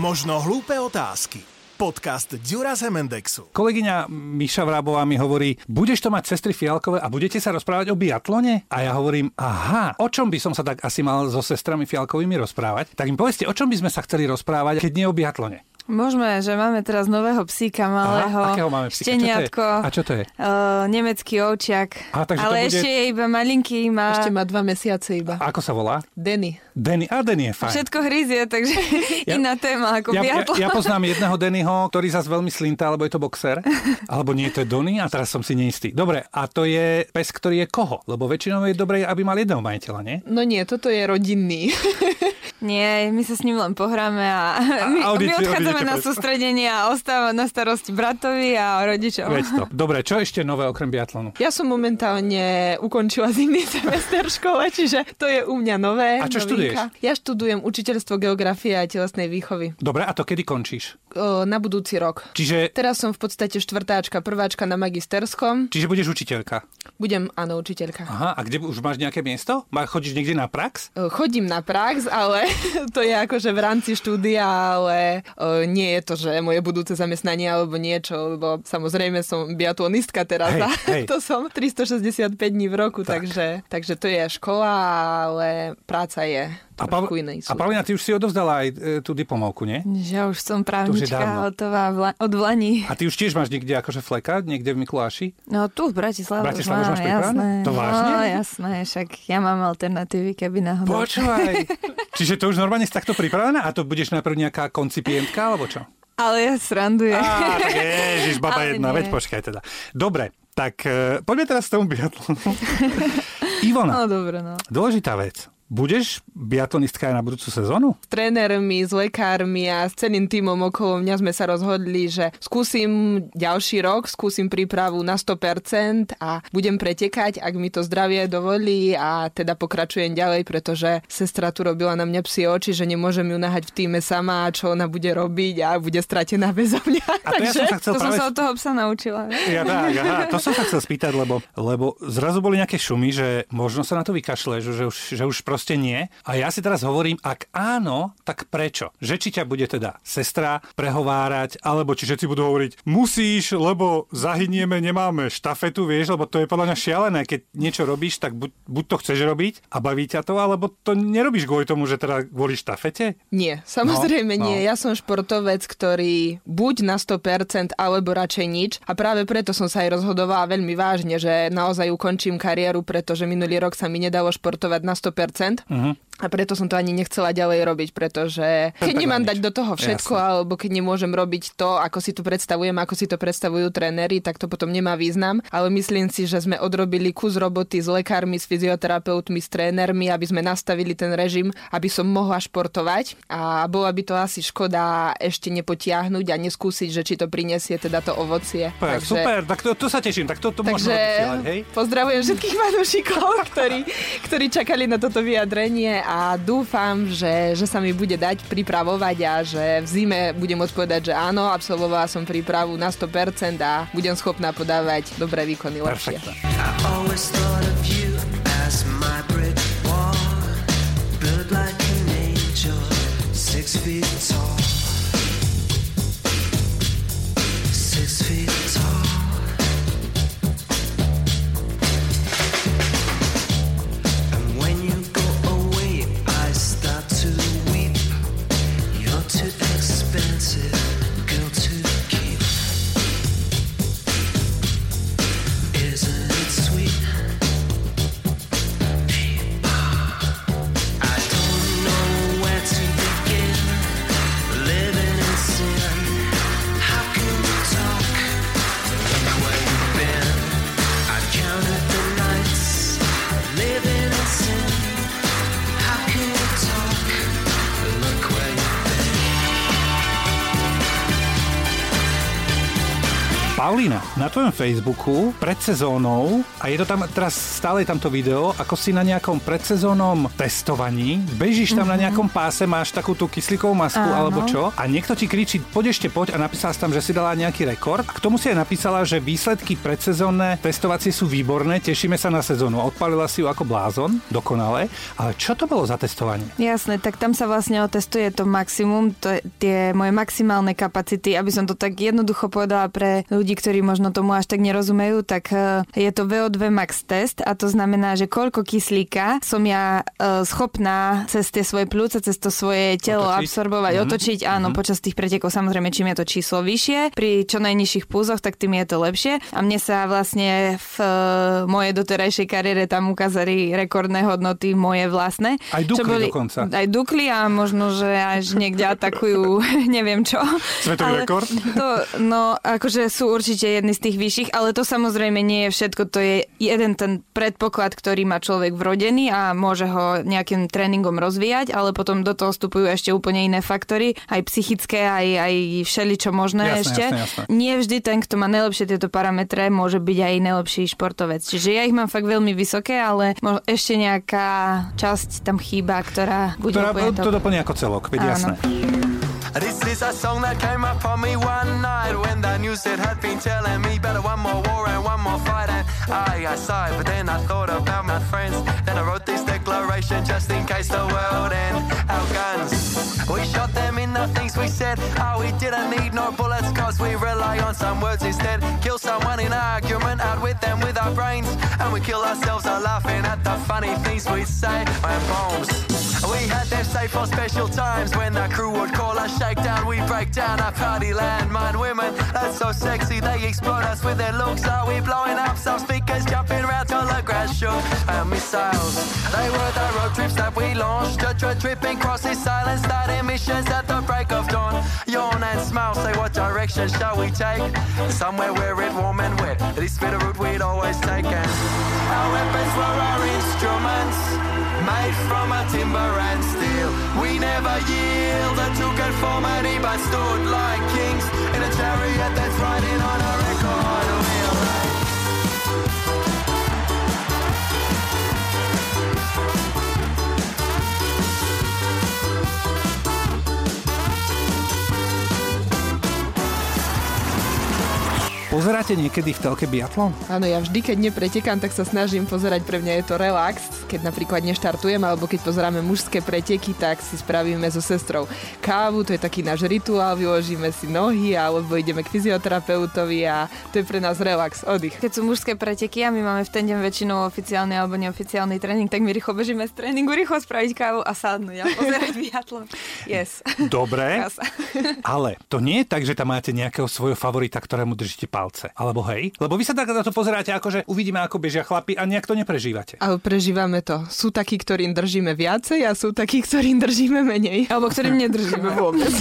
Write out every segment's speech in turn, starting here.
Možno hlúpe otázky. Podcast Dura z Hemendexu. Kolegyňa Miša Vrábová mi hovorí, budeš to mať sestry Fialkové a budete sa rozprávať o biatlone? A ja hovorím, aha, o čom by som sa tak asi mal so sestrami Fialkovými rozprávať? Tak im povedzte, o čom by sme sa chceli rozprávať, keď nie o biatlone? Môžeme, že máme teraz nového psíka malého. Aha, akého máme psíka? Šteniatko. A čo to je? Uh, nemecký ovčiak. Aha, takže to ale bude- ešte je iba malinký. Má Ešte má dva mesiace iba. A ako sa volá? Denny. Denny. A Denny je fajn. všetko hryzie, takže Ja- iná téma ako Ja, ja, ja poznám jedného Dennyho, ktorý zase veľmi slintá, alebo je to boxer. Alebo nie, to je Donny a teraz som si neistý. Dobre, a to je pes, ktorý je koho? Lebo väčšinou je dobré, aby mal jedného majiteľa, nie? No nie, toto je rodinný. Nie, my sa s ním len pohráme a, my, a odíde- my odchádzame na sústredenie a ostáva na starosti bratovi a rodičov. Veď to. Dobre, čo ešte nové okrem biatlonu? Ja som momentálne ukončila zimný semester v škole, čiže to je u mňa nové. A čo novinka. Ja študujem učiteľstvo geografie a telesnej výchovy Dobre, a to kedy končíš? o, na budúci rok. Čiže, Teraz som v podstate štvrtáčka, prváčka na magisterskom. čiže budeš učiteľka. Budem, áno, učiteľka. Aha, a kde už máš nejaké miesto? Má, chodíš niekde na prax? Chodím na prax, ale to je akože v rámci štúdia, ale e, nie je to, že moje budúce zamestnanie alebo niečo, lebo samozrejme som biatlonistka teraz Hej, a hej. to som 365 dní v roku, Tak. takže, takže to je škola, ale práca je A, Pav- a Paulina, ty už si odovzdala aj e, tú diplomovku, nie? Že už som právnička hotová vla- od Vlaní. A ty už tiež máš niekde akože fleka, niekde v Mikuláši? No tu v Bratislave, Bratislave už už máš jasné. To vážne? No jasné, však ja mám alternatívy, keby náhodou. Počúvaj. Čiže to už normálne si takto pripravená? A to budeš najprv nejaká koncipientka, alebo čo? Ale ja srandujem. Á, tak ježiš, baba Ale jedna, nie. veď počkaj teda. Dobre, tak e, poďme teraz k tomu biatlonu. Ivona, No dobre, no. dôležitá vec. Budeš biatlonistka aj na budúcu sezónu? S trénermi, s lekármi a s celým týmom okolo mňa sme sa rozhodli, že skúsim ďalší rok, skúsim prípravu na 100% a budem pretekať, ak mi to zdravie dovolí a teda pokračujem ďalej, pretože sestra tu robila na mňa psi oči, že nemôžem ju nahať v týme sama, čo ona bude robiť a bude stratená bezo mňa. A to ja som sa chcel To som práve... sa od toho psa naučila. Ja tak, aha, to som sa chcel spýtať, lebo, lebo zrazu boli nejaké šumy, že možno sa na to vykašleš, že už, že už proste nie. A ja si teraz hovorím, ak áno, tak prečo? Že či ťa bude teda sestra prehovárať, alebo či všetci budú hovoriť, musíš, lebo zahynieme, nemáme štafetu, vieš, lebo to je podľa mňa šialené, keď niečo robíš, tak buď, buď to chceš robiť a baví ťa to, alebo to nerobíš kvôli tomu, že teda kvôli štafete. Nie, samozrejme No, nie. no. Ja som športovec, ktorý buď na 100% alebo radšej nič. A práve preto som sa aj rozhodovala veľmi vážne, že naozaj ukončím kariéru, pretože minulý rok sa mi nedalo športovať na 100%. Mm-hmm. A preto som to ani nechcela ďalej robiť, pretože keď nemám dať do toho všetko, Jasné. alebo keď nemôžem robiť to, ako si tu predstavujem, ako si to predstavujú tréneri, tak to potom nemá význam. Ale myslím si, že sme odrobili kus roboty s lekármi, s fyzioterapeutmi, s trénermi, aby sme nastavili ten režim, aby som mohla športovať. A bola by to asi škoda ešte nepotiahnuť a neskúsiť, že či to prinesie teda to ovocie. Super, super, tak to, to sa teším, tak to, to môžeme Takže odvysielať, hej? pozdravujem všetkých fanúšikov, ktorí, ktorí čakali na toto vyjadrenie a dúfam, že, že sa mi bude dať pripravovať a že v zime budem môcť povedať, že áno, absolvovala som prípravu na 100% a budem schopná podávať dobré výkony lepšie. Perfektne. Na tvojom Facebooku pred sezónou, a je to tam, teraz stále je tam to video, ako si na nejakom predsezónnom testovaní, bežíš tam mm-hmm. na nejakom páse, máš takú tú kyslíkovú masku Áno. alebo čo, a niekto ti kričí, poď ešte poď a napísala si tam, že si dala nejaký rekord. A k tomu si aj napísala, že výsledky predsezónne testovacie sú výborné, tešíme sa na sezónu. Odpalila si ju ako blázon, dokonale. Ale čo to bolo za testovanie? Jasné, tak tam sa vlastne otestuje to maximum, to je tie moje maximálne kapacity, aby som to tak jednoducho povedala pre ľudí, ktorí možno tomu až tak nerozumejú, tak e, je to VO2 max test a to znamená, že koľko kyslíka som ja e, schopná cez tie svoje plúce, cez to svoje telo Otočiť? absorbovať, Mhm. otočiť, áno, počas tých pretekov samozrejme, čím je to číslo vyššie, pri čo najnižších púzoch, tak tým je to lepšie. A mne sa vlastne v e, mojej doterajšej kariére tam ukázali rekordné hodnoty moje vlastné. Aj čo dukli dokonca. Aj dukli a možno, že až niekde atakujú, neviem čo. Svetový rekord? To, no, akože sú určite jedny z tých vyšších, ale to samozrejme nie je všetko. To je jeden ten predpoklad, ktorý má človek vrodený a môže ho nejakým tréningom rozvíjať, ale potom do toho vstupujú ešte úplne iné faktory, aj psychické, aj, aj všeličo možné Jasné, ešte. jasné, jasné. Nie vždy ten, kto má najlepšie tieto parametre, môže byť aj najlepší športovec. Čiže ja ich mám fakt veľmi vysoké, ale možno ešte nejaká časť tam chýba, ktorá bude Ktorá, úplne to doplní ako celok, veď jasné. This is a song that came up on me one night news it had been telling me better one more war and one more fight and I, sighed but then I thought about my friends. Then I wrote this declaration just in case the world end. Our guns we shot them in the things we said. Oh we didn't need no bullets cause we rely on some words instead. Kill someone in argument out with them with our brains. And we kill ourselves are laughing at the funny things we say. And bombs we had them safe for special times. When the crew would call us shakedown. We break down our party landmine women. That's so sexy, they explode us with their looks. Are we blowing up some speakers, jumping around till the grass shook? Our missiles, they were the road trips that we launched. A trip tripping crosses, silence, starting missions at the break of dawn. Yawn and smile, say what direction shall we take? Somewhere where it warm and wet. This bit of route we'd always taken. Our weapons were our instruments made from a timber and steel. We never yielded to conformity, but stood like kings in a chariot that's riding on a record Pozeráte niekedy v telke biatlon? Áno, ja vždy, keď nepretekám, tak sa snažím pozerať. Pre mňa je to relax. Keď napríklad neštartujem, alebo keď pozeráme mužské preteky, tak si spravíme so sestrou kávu, to je taký náš rituál, vyložíme si nohy, alebo ideme k fyzioterapeutovi a to je pre nás relax, oddych. Keď sú mužské preteky a my máme v ten deň väčšinou oficiálny alebo neoficiálny tréning, tak my rýchlo bežíme z tréningu, rýchlo spraviť kávu a sadnúť a pozerať biatlon. Yes. Dobre, ale to nie je tak, že tam máte nejakého svojho favorita, ktorému držíte palce. Alebo hej? Lebo vy sa tak na to pozeráte, ako že uvidíme, ako bežia chlapi a nejak to neprežívate. Ale prežívame to. Sú takí, ktorým držíme viacej a sú takí, ktorým držíme menej. Alebo ktorým nedržíme vôbec.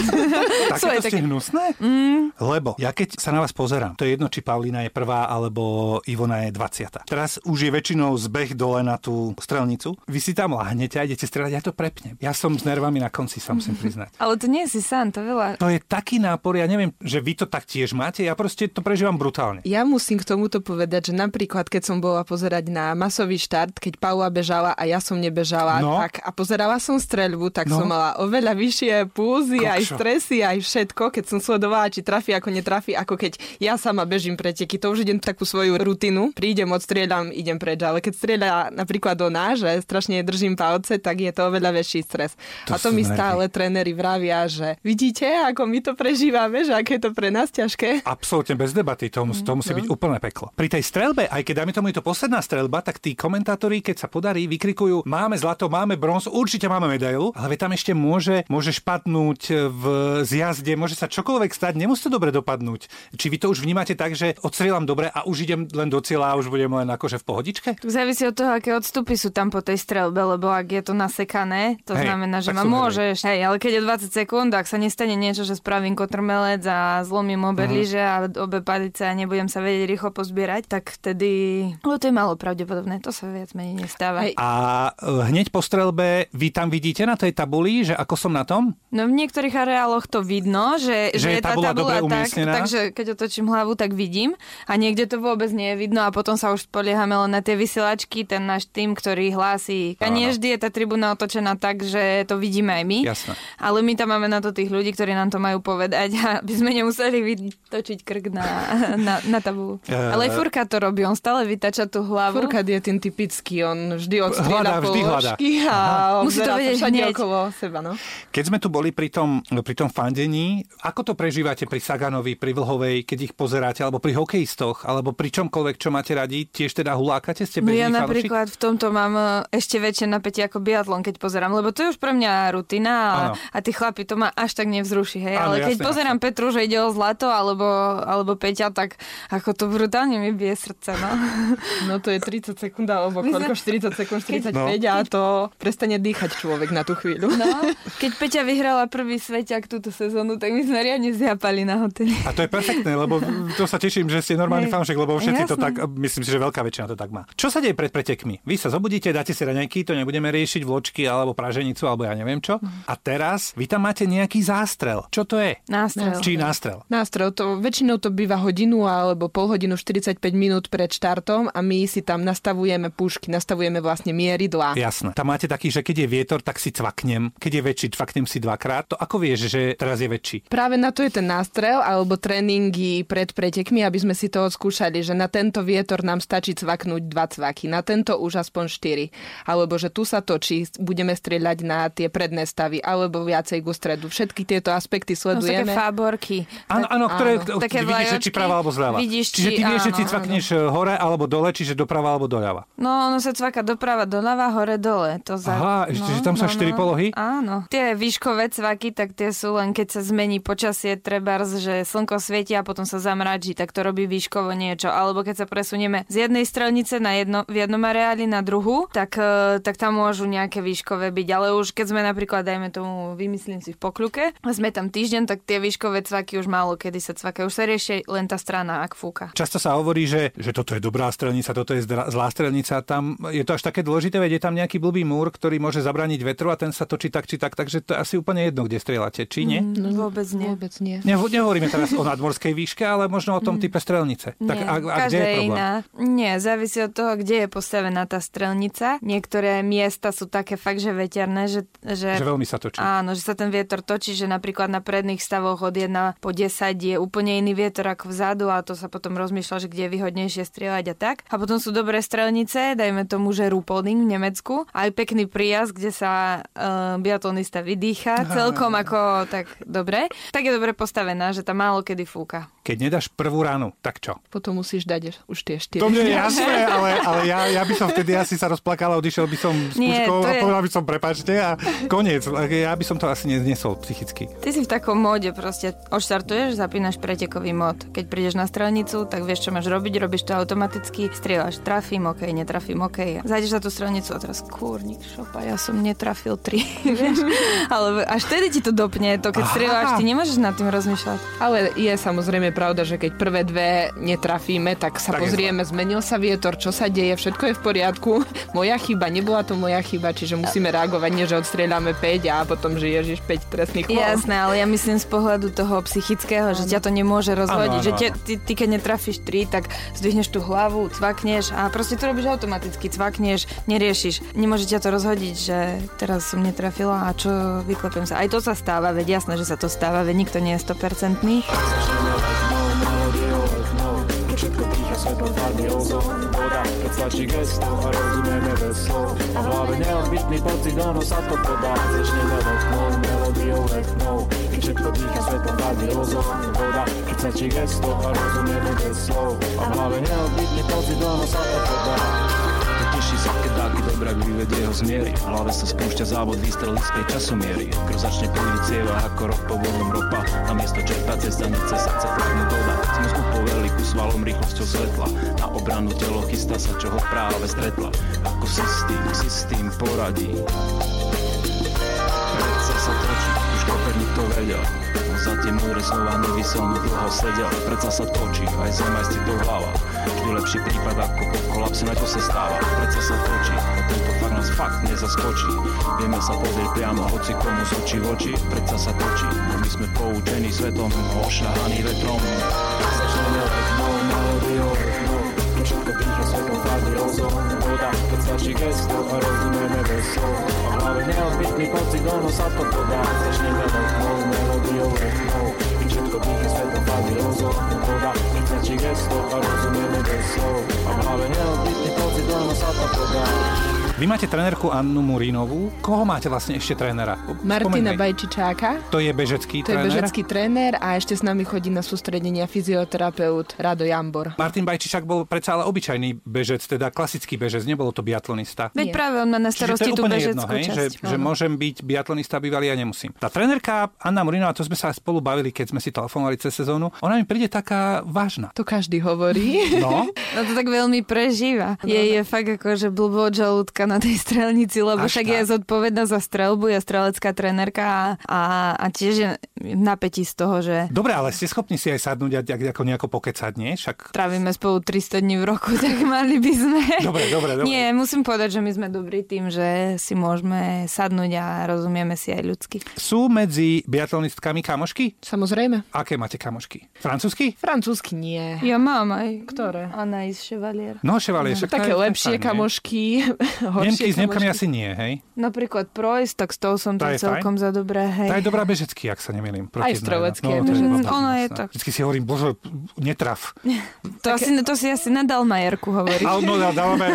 Tak Sú aj to ste také- hnusné? Mm. Lebo ja keď sa na vás pozerám, to je jedno, či Paulína je prvá, alebo Ivona je 20. Teraz už je väčšinou zbeh dole na tú strelnicu. Vy si tam lahnete a idete strieľať, ja to prepnem. Ja som s nervami na konci, sa musím priznať. Ale to nie si sám, to veľa. To je taký nápor, ja neviem, že vy to tak tiež máte, ja proste to prežívam brutálne. Ja musím k tomuto povedať, že napríklad, keď som bola pozerať na masový štart, keď Paula bežala a ja som nebežala, No. tak a pozerala som streľbu, tak No. som mala oveľa vyššie púzy, aj Kokšo. stresy, aj všetko, keď som sledovala, či trafí, ako netrafí, ako keď ja sama bežím preteky. To už idem takú svoju rutinu, prídem, odstrieľam, idem preč, ale keď strieľa napríklad ona, že strašne držím palce, tak je to oveľa väčší stres. To a to mi nervy. stále tréneri vravia, že vidíte, ako my to prežívame, že aké je to pre nás ťažké. Absolútne bez debaty, to, to musí byť úplné peklo. Pri tej strelbe, aj keď dáme tomu je to posledná strelba, tak tí komentátori, keď sa podarí, vykrikujú, máme zlato, máme bronz, určite máme medailu, ale tam ešte môže, môže špadnúť v zjazde, môže sa čokoľvek stať, nemusí to dobre dopadnúť. Či vy to už vnímate tak, že odstrieľam dobre a už idem len do cieľa a už budem len akože v pohodičke? Tak závisí od toho, aké odstupy sú tam po tej strelbe, lebo ak je to nasekané, to Hej, znamená, že ma môžeš, hej, ale keď je 20 sekúnd, ak sa nestane niečo, že spravím kotrmelec a zlomím obe Mhm. lyže a obe ulice a nebudem sa vedieť rýchlo pozbierať, tak vtedy... No to je málo pravdepodobné, to sa viac menej nestáva. Hej. A e, hneď po strelbe vy tam vidíte na tej tabuli, že ako som na tom? No v niektorých areáloch to vidno, že, Že je je tá tabula tabula tak, umiestnená? takže keď otočím hlavu, tak vidím a niekde to vôbec nie je vidno a potom sa už spoliehame len na tie vysielačky, ten náš tým, ktorý hlási. A nie vždy je tá tribúna otočená tak, že to vidíme aj my. Jasné. Ale my tam máme na to tých ľudí, ktorí nám to majú povedať, aby sme nemuseli vytočiť krk na, na, na tabulu. Eh. Ale aj Furka to robí, on stále vytača tú hlavu. Furkat je tým typický, on vždy Hľadá, odstrieda vždy hľadá. a Musí to vedieť všade hneď. okolo seba. No. Keď sme tu boli pri tom, pri tom fandení, ako to prežívate pri Saganovi, pri Vlhovej, keď ich pozeráte, alebo pri hokejistoch, alebo pri čomkoľvek, čo máte radi, tiež teda hulákate ste No ja napríklad v tomto mám e, ešte väčšie napätie ako biatlon, keď pozerám, lebo to je už pre mňa rutina a, Áno. a tí chlapi to ma až tak nevzruší. Hej. Áno, Ale keď jasné, pozerám Petru, že ide o zlato alebo, alebo Peťa, tak ako to brutálne mi bije srdce. No. no to je 30 sekúnd alebo koľko? 40 sekúnd, 45 No. a to prestane dýchať človek na tú chvíľu. No, keď Peťa vyhrala prvý sveťak túto sezónu, tak my sme riadne zjapali na hoteli. A to je perfektné, lebo to sa teším, že ste normálny Hej. fanúšik, lebo všetci to Jasné. tak, myslím si, že veľká väčšina to tak má. Čo sa deje pred pretekmi? Vy sa zobudíte, dáte si raňajky, to nebudeme riešiť vločky alebo praženicu alebo ja neviem čo. A teraz vy tam máte nejaký zástrel. Čo to je? Nástrel. Či nástrel? Nástroj, to, väčšinou to býva hodinu alebo pol hodinu, 45 minút pred štartom a my si tam nastavujeme pušky, nastavujeme vlastne mieridlá. Jasné. Tam máte taký, že keď je vietor, tak si cvaknem. Keď je väčší, cvaknem si dvakrát. To ako vieš, že teraz je väčší? Práve na to je ten nástrel alebo tréningy pred pretekmi, aby sme si to odskúšali, že na tento vietor nám stačí cvaknúť dva cvaky, na tento už aspoň štyri. Alebo že tu sa točí, budeme strieľať na tie predné stavy, alebo viacej ku stredu. Všetky tieto aspekty No, sú také sledujeme. fáborky. Áno, áno, ktoré áno. Také vidíš, že či vlajočky, prava alebo zľava. vidíš, čiže či- ty vieš, že si áno, cvakneš e, hore alebo dole, čiže doprava alebo doľava. No, ono sa cvaka doprava, doľava, hore, dole. To za... Aha, ešte, že tam sú štyri polohy? Áno. Tie výškové cvaky, tak tie sú len keď sa zmení počasie, trebárs, že slnko svieti a potom sa zamračí, tak to robí výškovo niečo. Alebo keď sa presunieme z jednej strelnice na jedno, v jednom areáli na druhú, tak, e, tak tam môžu nejaké výškové byť. Ale už keď sme napríklad, dajme tomu, vymyslím si v pokľuke, a sme tam týždeň, tak tie výškové cvaky už málo kedy sa cvakajú. Už sa rieši len tá strana, ak fúka. Často sa hovorí, že, že toto je dobrá strelnica, toto je zdra- zlá strelnica. Tam je to až také dôležité, veď je tam nejaký blbý múr, ktorý môže zabrániť vetru a ten sa točí tak či tak, takže to je asi úplne jedno, kde strieľate, či nie? No, vôbec nie. Vôbec nie. Neho- Nehovoríme teraz o nadmorskej výške, ale možno o tom type strelnice. Tak Nie, a, a kde je problém? iná. Nie, závisí od toho, kde je postavená tá strelnica. Niektoré miesta sú také fakt, že veterné, že, že, Že veľmi sa točí. Áno, že sa ten vietor točí, že napríklad na predných stavoch od 1 po 10 je úplne iný vietor ako vzadu a to sa potom rozmýšľa, že kde je výhodnejšie strieľať a tak. A potom sú dobré strelnice, dajme tomu, že Rupolding v Nemecku, aj pekný príjazd, kde sa uh, biatlonista vydýcha, celkom ako tak dobre. Tak je dobre postavená, že tam málo kedy fúka. Keď nedáš prvú ránu, tak čo? Potom musíš dať už tie štyri. To mne je jasné, ale, ale ja, ja by som vtedy asi sa rozplakal a odišiel by som s Nie, puškou a je- povedal by som prepačte a koniec. Ja by som to asi neznesol psychicky. Ty si v takom móde proste odštartuješ, zapínaš pretekový mód. Keď prídeš na strelnicu, tak vieš, čo máš robiť, robíš to automaticky, strieľaš, trafím, ok, netrafím, ok. Zajdeš za tú strelnicu a teraz kurník, šopa, ja som netrafil tri, vieš. Ale až vtedy ti to dopne, to keď strieľaš, ty nemôžeš nad tým rozmýšľať. Ale je samozrejme pravda, že keď prvé dve netrafíme, tak sa Tak pozrieme, zmenil sa vietor, čo sa deje, všetko je v poriadku. Moja chyba, nebola to moja chyba, čiže musíme reagovať, nie že odstrieľame 5 a potom, že ježiš 5 trestných chôl. Jasné, ale ja myslím z pohľadu toho psychického, že ťa to nemôže rozhodiť, že te, ty, ty keď netrafíš tri, tak zdvihneš tú hlavu, cvakneš a proste to robíš automaticky, cvakneš, neriešiš. Nemôže ťa to rozhodiť, že teraz som netrafila a čo, vyklepem sa. Aj to sa stáva, veď jasné, že sa to stáva, veď nikto nie je 100%. Stačí gesto a rozumieme bez slov A v hlave neodbitný pocit, ono sa to podá. Začneme letnou, melódiou letnou Keď všetko ticho, svetlo padne ozón Voda, keď stačí gesto a rozumieme bez slov A v hlave neodbitný pocit, ono sa to podá Keď dáky dobre vyvedie ho z miery. V hlave sa spúšťa závod výstrelickej časomiery. Krv začne prúdiť cieva ako rok po voľnom ropa. Na miesto čerpacej stanice srdce plynú voda. Z mozgu poveli ku svalom rýchlosťou svetla. Na obranu telo chystá sa, čo ho práve stretla. Ako si s tým, si s tým poradí. Predsa sa točí, už Koperník to vedel. Za tie múdre slova nevyselno dlho sedel Predsa sa točí, aj zem, aj citou hlava Vždy lepší prípad ako po kolapse na to sa stáva Predsa sa točí, a tento fakt nás fakt nezaskočí Vieme sa pozrieť priamo, hoci komu z očí v oči Predsa sa točí, no my sme poučení svetom, ošľahaný vetrom Začneme letnou melódiou letnou To všetko dýcha svetom farby ozón Voda, keď stačí gesto a rozumieme bez slov A v hlave neodbitný pocit, ono sa to podá Začneme letnou melódiou letnou To všetko dýcha svetom farby ozón Voda, keď stačí gesto a rozumieme bez slov A v hlave neodbitný pocit, ono sa to podá Vy máte trénerku Annu Murinovú. Koho máte vlastne ešte trénera? Martina Spomeňme. Bajčičáka. To je bežecký To je tréner? bežecký tréner a ešte s nami chodí na sústredenia fyzioterapeut Rado Jambor. Martin Bajčičák bol predsa ale obyčajný bežec, teda klasický bežec, nebolo to biatlonista. Veď Nie. práve on má na to starosti je tú bežeckú jedno, hej, že, časť. že môžem byť biatlonista bývalý a nemusím. Tá trénerka Anna Murinová, to sme sa spolu bavili, keď sme si telefonovali cez sezónu, ona mi príde taká vážna. To každý hovorí. No, No to tak veľmi prežíva. Je, je fakt ako, že blbo od žalúdka na tej strelnici, lebo Až však tak? je zodpovedná za strelbu, je strelecká trénerka a, a, a tiež je napätí z toho, že dobre, ale ste schopní si aj sadnúť a ak- ako nejako pokecať, nie? Však... trávime spolu 300 dní v roku, tak mali by sme... Dobre, dobre, dobre. Nie, musím povedať, že my sme dobrí tým, že si môžeme sadnúť a rozumieme si aj ľudsky. Sú medzi biatlonistkami kamošky? Samozrejme. Aké máte kamošky? Francúzsky? Francúzsky nie. Ja mám aj. Ktoré? Anais Chevalier. No, ševalie, však Také lepšie to kamošky, Nemky horšie s Nemkami asi nie, hej? Napríklad Projs, tak s tou som To celkom za dobré, hej. Tá je dobrá bežecky, ak sa nemýlim. Aj je bežecky. blbá, Ona je tak. Vždycky si hovorím, bože, netraf. To, asi, to si asi na Dalmajerku hovoríš. Ale no,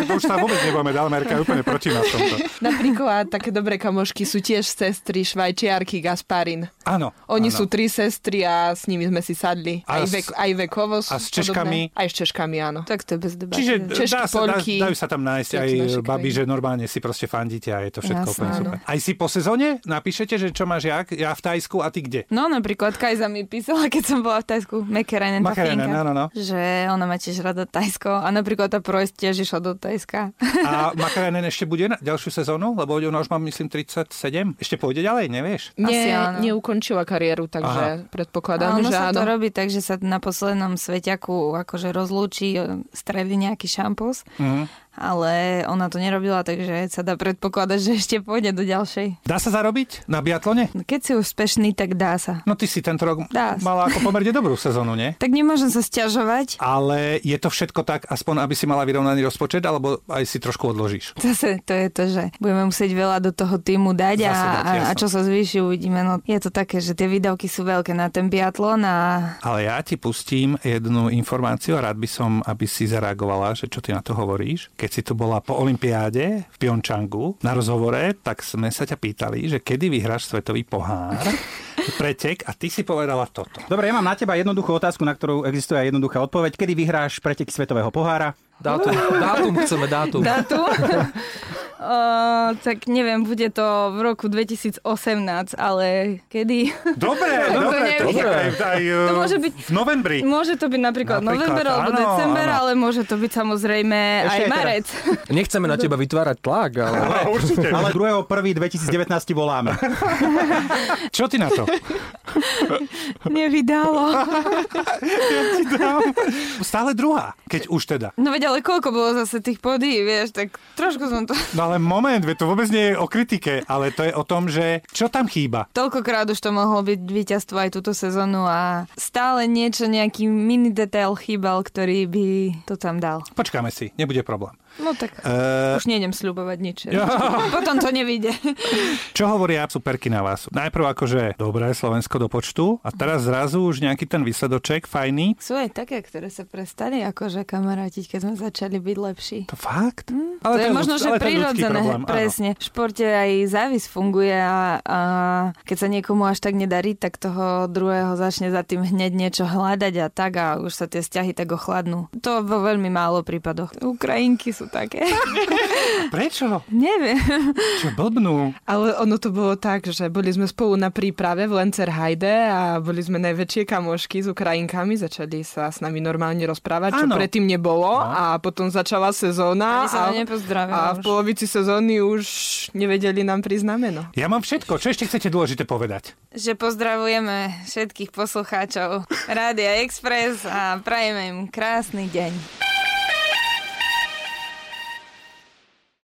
to už sa vôbec nebudeme, Dalmerka je úplne proti nás tomto. Napríklad také dobré kamošky sú tiež sestry švajčiarky Gasparin. Áno. Oni áno. sú tri sestry a s nimi sme si sadli. A Aj, s- vek, aj vekovo sú a s Češkami? Podobné. Aj s Češkami, áno. Tak to je bez debaty. Čiže Češky, dá sa, dá, dajú sa tam nájsť aj krajiny. že normálne si proste fandíte a je to všetko Jasné, úplne áno. super. Aj si po sezóne napíšete, že čo máš jak? Ja v Tajsku a ty kde? No napríklad Kajza mi písala, keď som bola v Tajsku, Finka, áno, no. že ona má tiež rada Tajsko a napríklad tá Projs tiež išla do Tajska. A Makarenen ešte bude na ďalšiu sezónu? Lebo ona už má, myslím, 37. Ešte pôjde ďalej, nevieš? Asi Nie, áno. neukončila kariéru, takže Aha. predpokladám, A ono že sa áno. to robí tak, že sa na poslednom sveťaku akože rozlúči, streví nejaký šampus, Mhm. Ale ona to nerobila, takže sa dá predpokladať, že ešte pôjde do ďalšej. Dá sa zarobiť na biatlone? No, Keď si úspešný, tak dá sa. No ty si tento rok Dá sa. mala ako pomerne dobrú sezónu, nie? Tak nemôžem sa stiažovať. Ale je to všetko tak, aspoň aby si mala vyrovnaný rozpočet, alebo aj si trošku odložíš? Zase to je to, že budeme musieť veľa do toho týmu dať a, dať, a, a čo sa zvýši, uvidíme. No, je to také, že tie výdavky sú veľké na ten biatlon a Ale ja ti pustím jednu informáciu a rád by som, aby si zareagovala, že čo ty na to hovoríš. Keď si tu bola po Olympiáde v Pyeongchangu na rozhovore, tak sme sa ťa pýtali, že kedy vyhráš svetový pohár, pretek a ty si povedala toto. Dobre, ja mám na teba jednoduchú otázku, na ktorú existuje aj jednoduchá odpoveď. Kedy vyhráš preteky Svetového pohára? Dátum, dátum chceme, dátum. dátum. Uh, tak neviem, bude to v roku 2018, ale kedy? Dobre, dobre, neviem. to Dobre. aj, aj To môže byť- v novembri. Môže to byť napríklad, Napríklad, november alebo áno, december, áno. ale môže to byť samozrejme Ešte aj teda- marec. Nechceme na teba vytvárať tlak, ale... Áno, určite. Ale 2.1.2019 ti voláme. Čo ty na to? Nevydalo. Stále druhá, keď už teda. No veď ale koľko bolo zase tých podí, vieš, tak trošku som to... No ale moment, veď to vôbec nie je o kritike, ale to je o tom, že čo tam chýba. Toľkokrát už to mohlo byť víťazstvo aj túto sezónu a stále niečo, nejaký mini detail chýbal, ktorý by to tam dal. Počkáme si, nebude problém. No tak Uh, už nejdem sľubovať nič. Potom to nevíde. čo hovoria superky na vás? Najprv akože dobré Slovensko do počtu a teraz zrazu už nejaký ten výsledoček fajný. Sú aj také, ktoré sa prestali akože kamarátiť, keď sme začali byť lepší. To fakt? Mm, to je možno, ľud- že ale to je prirodzené, problém, áno. presne. V športe aj závis funguje a, a keď sa niekomu až tak nedarí, tak toho druhého začne za tým hneď niečo hľadať a tak a už sa tie vzťahy tak ochladnú. To vo veľmi málo prípadoch. Ukrajinky sú sú také. Prečo? Neviem. Čo blbnú? Ale ono to bolo tak, že boli sme spolu na príprave v Lencerhajde a boli sme najväčšie kamošky s Ukrajinkami, začali sa s nami normálne rozprávať, čo Áno. predtým nebolo a potom začala sezóna a, a v polovici sezóny už nevedeli nám prísť na meno. Ja mám všetko. Čo ešte chcete dôležité povedať? Že pozdravujeme všetkých poslucháčov Rádia Express a prajeme im krásny deň.